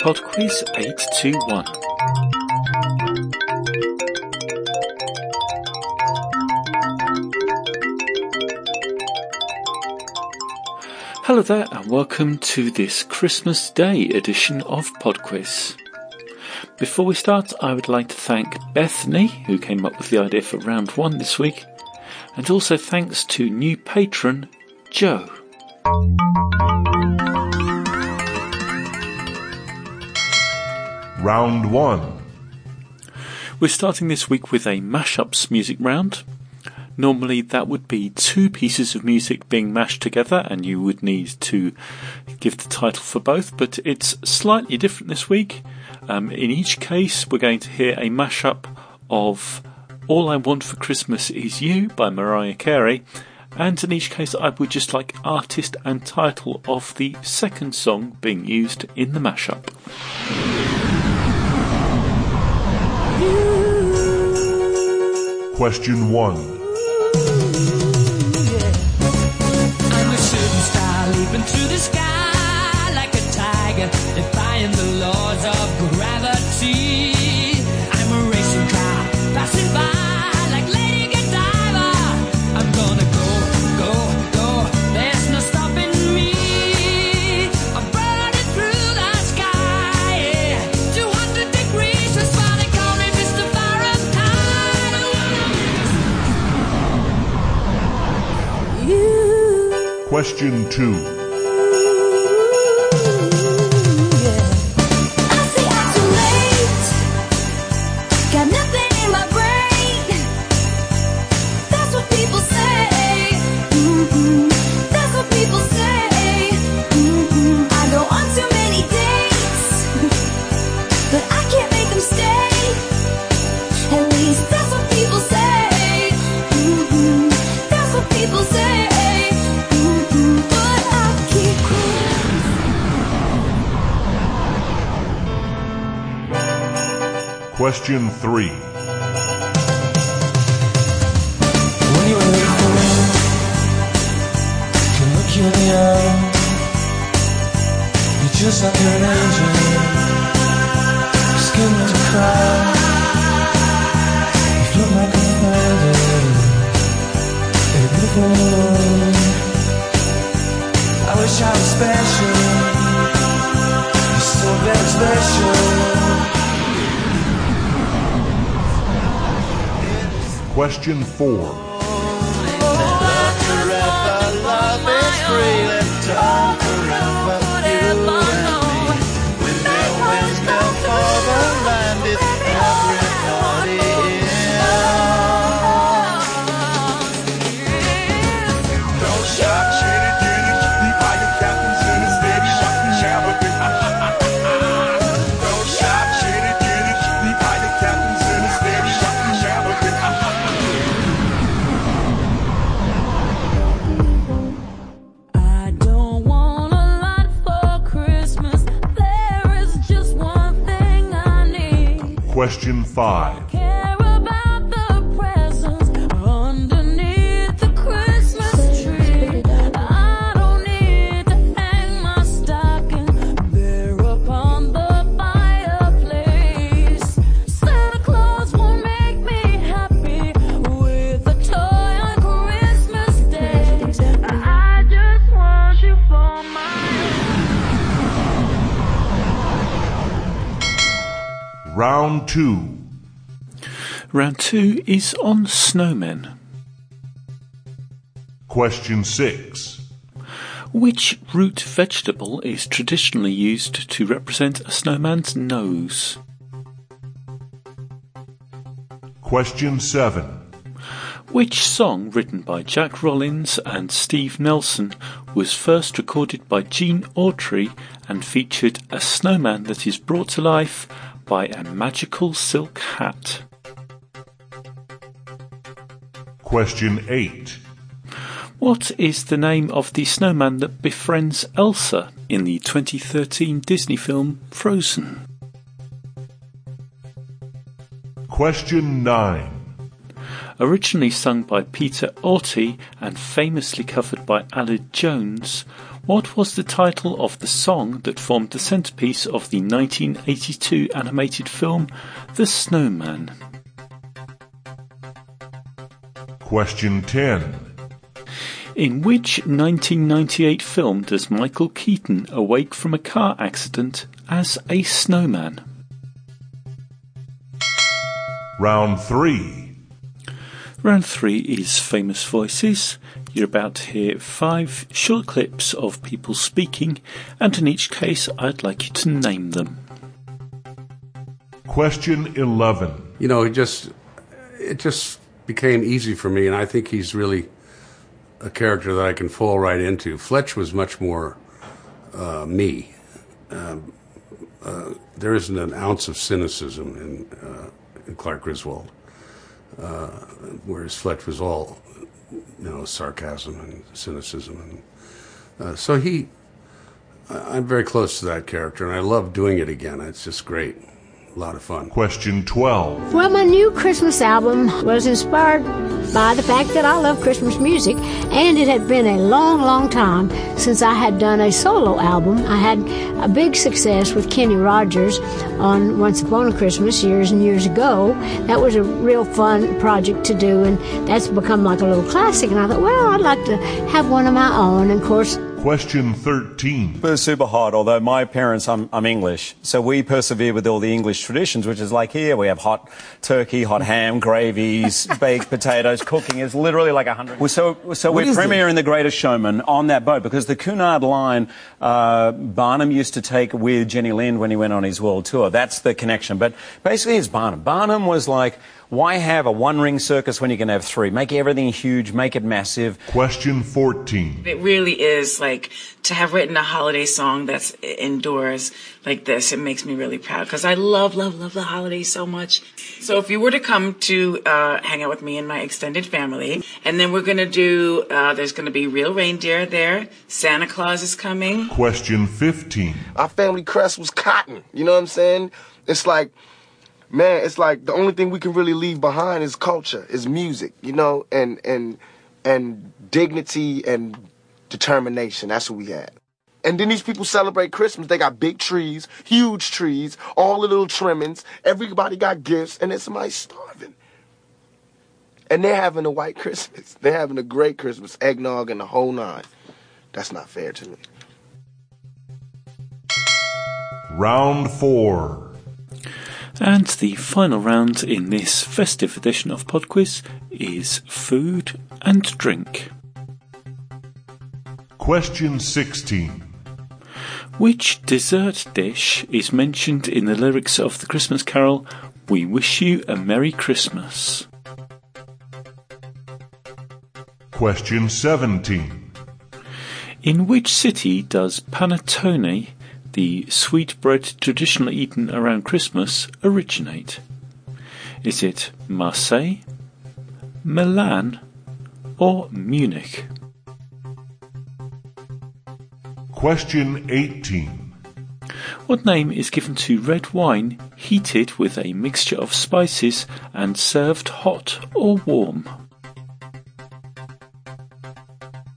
PodQuiz 821. Hello there, and welcome to this Christmas Day edition of PodQuiz. Before we start, I would like to thank Bethany, who came up with the idea for round one this week, and also thanks to new patron Joe. Round 1 We're starting this week with a mashups music round. Normally, that would be two pieces of music being mashed together, and you would need to give the title for both, but it's slightly different this week. Um, in each case, we're going to hear a mashup of All I Want for Christmas Is You by Mariah Carey, and in each case, I would just like artist and title of the second song being used in the mashup. A tiger, defying the laws of gravity. Question 2 Question 3 When you look you in the eye, you're just like an angel, skin to cry. You like a feather beautiful. I wish I was special. You're so very special. Question 4 I Question 5 Round 2 Round two is on snowmen. Question 6 Which root vegetable is traditionally used to represent a snowman's nose? Question 7 Which song written by Jack Rollins and Steve Nelson was first recorded by Gene Autry and featured a snowman that is brought to life by a magical silk hat? Question 8 What is the name of the snowman that befriends Elsa in the 2013 Disney film Frozen? Question 9 Originally sung by Peter Auty and famously covered by Aled Jones, What was the title of the song that formed the centerpiece of the 1982 animated film The Snowman? Question 10. In which 1998 film does Michael Keaton awake from a car accident as a snowman? Round 3. Round three is famous voices. You're about to hear five short clips of people speaking, and in each case, I'd like you to name them. Question 11. You know, it just it just became easy for me, and I think he's really a character that I can fall right into. Fletch was much more uh, me. Um, uh, there isn't an ounce of cynicism in, uh, in Clark Griswold, whereas Fletch was all, you know, sarcasm and cynicism, and uh, so he. I'm very close to that character, and I love doing it again. It's just great, a lot of fun. Question 12. Well, my new Christmas album was inspired by the fact that I love Christmas music, and it had been a long, long time since I had done a solo album. I had a big success with Kenny Rogers on Once Upon a Christmas years and years ago. That was a real fun project to do, and that's become like a little classic. And I thought, well, I'd like to have one of my own. And of course, Question 13. Super, super hot, although my parents, I'm, I'm English, so we persevere with all the English traditions, which is like here, we have hot turkey, hot ham, gravies, baked potatoes, cooking is literally like a hundred. Well, So, so we're premiering The Greatest Showman on that boat because the Cunard line, uh, Barnum used to take with Jenny Lind when he went on his world tour. That's the connection. But basically it's Barnum. Barnum was like, why have a one ring circus when you can have three? Make everything huge, make it massive. Question 14. It really is like to have written a holiday song that's indoors like this. It makes me really proud because I love, love, love the holidays so much. So if you were to come to uh, hang out with me and my extended family, and then we're gonna do, uh, there's gonna be real reindeer there. Santa Claus is coming. Question 15. our family crest was cotton. You know what I'm saying? It's like, man, it's like the only thing we can really leave behind is culture, is music, you know, and and and dignity and determination. That's what we had. And then these people celebrate Christmas. They got big trees, huge trees, all the little trimmings. Everybody got gifts, and then somebody's starving. And they're having a white Christmas. They're having a great Christmas, eggnog and the whole nine. That's not fair to me. Round 4. And the final round in this festive edition of Podquiz is food and drink. Question 16. Which dessert dish is mentioned in the lyrics of the Christmas carol We Wish You a Merry Christmas? Question 17. In which city does panettone, the sweet bread traditionally eaten around Christmas, originate? Is it Marseille, Milan, or Munich? Question 18. What name is given to red wine heated with a mixture of spices and served hot or warm?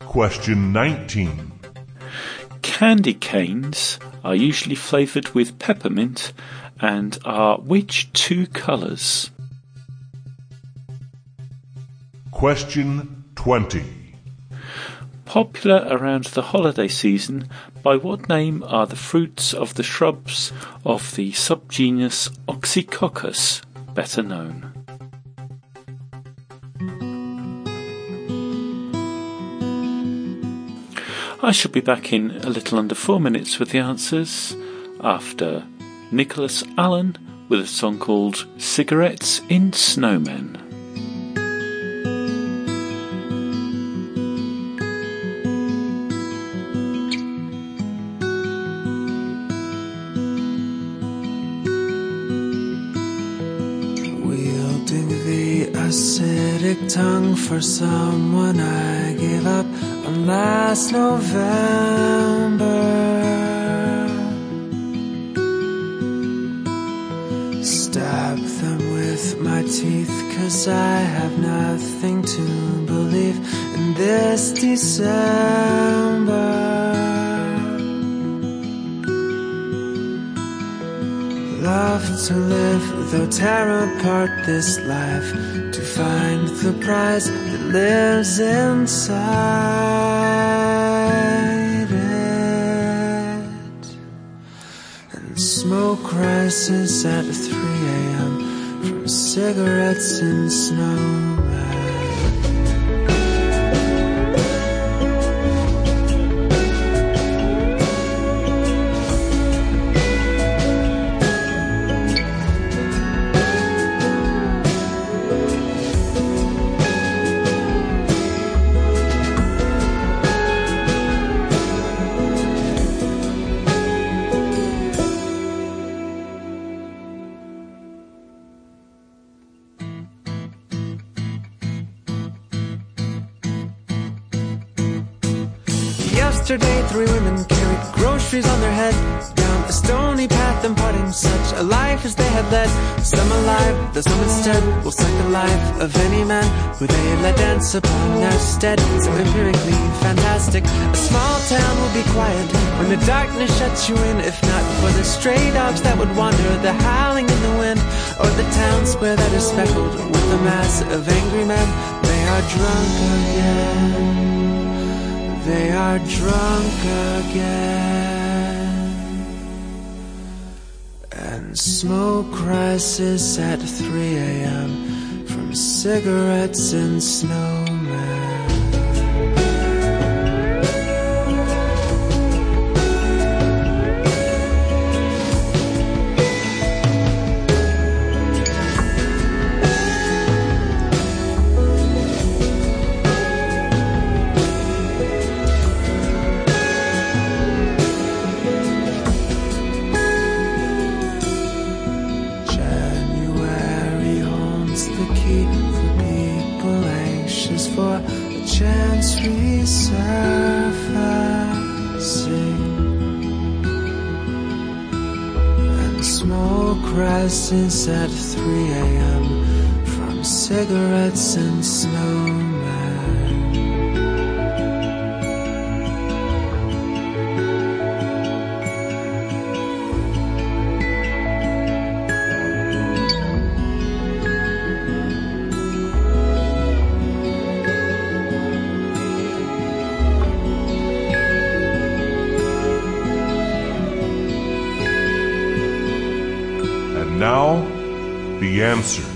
Question 19. Candy canes are usually flavored with peppermint and are which two colors? Question 20. Popular around the holiday season, by what name are the fruits of the shrubs of the subgenus Oxycoccus better known? I shall be back in a little under four minutes with the answers after Nicholas Allen with a song called Cigarettes in Snowmen. for someone I gave up on last November. Stab them with my teeth, cause I have nothing to believe in this December. love to live, though tear apart this life find the prize that lives inside it. And smoke rises at 3 a.m. from cigarettes and snowman. Yesterday, three women carried groceries on their head down a stony path, imparting such a life as they had led. Some alive, though some instead will suck the life of any man who they let dance upon their stead. So empirically fantastic, a small town will be quiet when the darkness shuts you in. If not for the stray dogs that would wander, the howling in the wind, or the town square that is speckled with a mass of angry men, they are drunk again. They are drunk again. And smoke rises at 3 a.m. from cigarettes and snowmen. Rises at 3 a.m. from cigarettes and snowmen. Answers.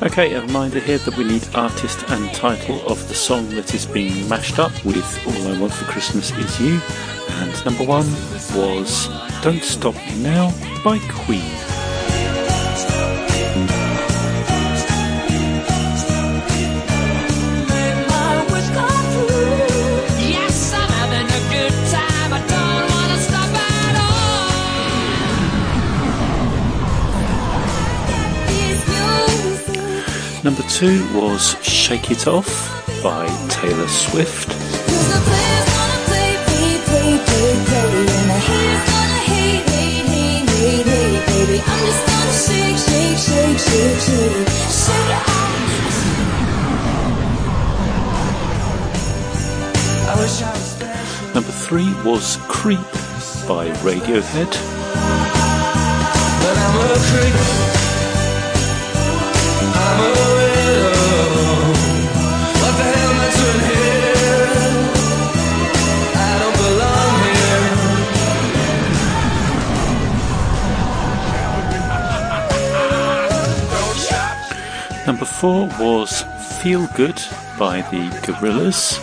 Okay, a reminder here that we need artist and title of the song that is being mashed up with All I Want for Christmas Is You. And number one was Don't Stop Me Now by Queen. Two was Shake It Off by Taylor Swift. Number three was Creep by Radiohead. Number four was Feel Good by the Gorillaz.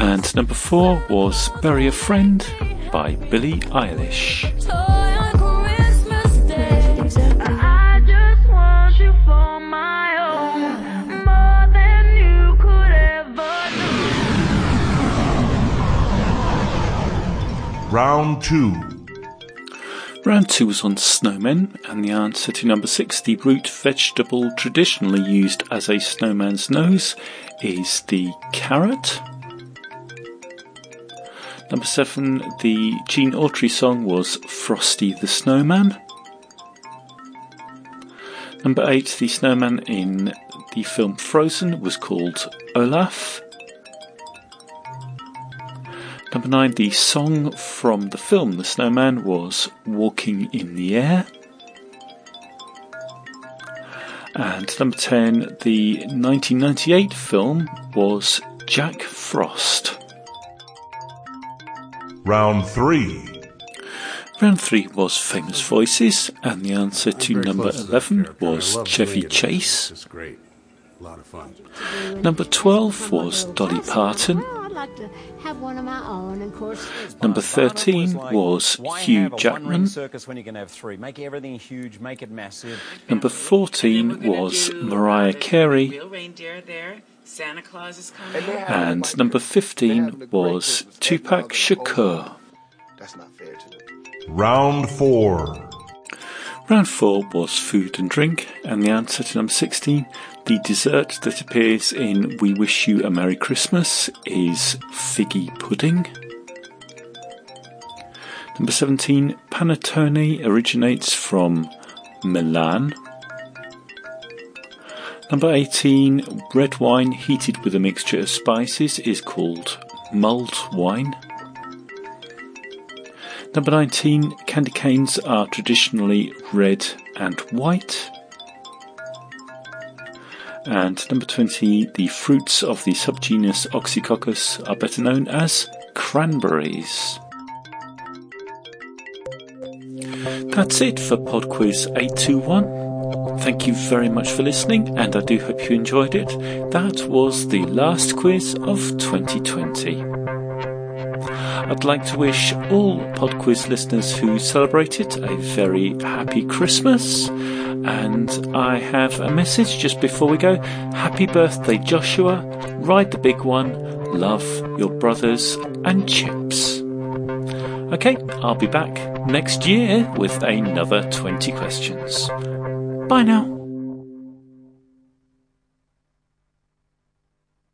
And number four was Bury a Friend by Billie Eilish. Round two. Round two was on snowmen, and the answer to number six, the root vegetable traditionally used as a snowman's nose, is the carrot. Number seven, the Gene Autry song was Frosty the Snowman. Number eight, the snowman in the film Frozen was called Olaf. Number nine, the song from the film The Snowman was Walking in the Air. And number 10, the 1998 film was Jack Frost. Round 3. Round 3 was Famous Voices, and the answer to number close to that 11 was Chevy. Chase. It's great. A lot of fun. Number 12 was Dolly Parton. Well, I'd like to have one of my own. Of course, Number 13 was why Hugh have a one-ring Jackman. circus when you can have three? Make everything huge, make it massive. Number 14 was Mariah Carey. Reindeer there. Santa Claus is coming. And And number 15 was Tupac eggnog and the whole Shakur. That's not fair to them. Round 4. Round 4 was Food and Drink, and the answer to number 16, the dessert that appears in We Wish You a Merry Christmas, is figgy pudding. Number 17, panettone originates from Milan. Number 18, red wine heated with a mixture of spices is called mulled wine. Number 19, candy canes are traditionally red and white. And number 20, the fruits of the subgenus Oxycoccus are better known as cranberries. That's it for Pod Quiz 821. Thank you very much for listening, and I do hope you enjoyed it. That was the last quiz of 2020. I'd like to wish all PodQuiz listeners who celebrate it a very happy Christmas. And I have a message just before we go. Happy birthday, Joshua. Ride the big one. Love your brothers and chips. Okay, I'll be back next year with another 20 questions. Bye now.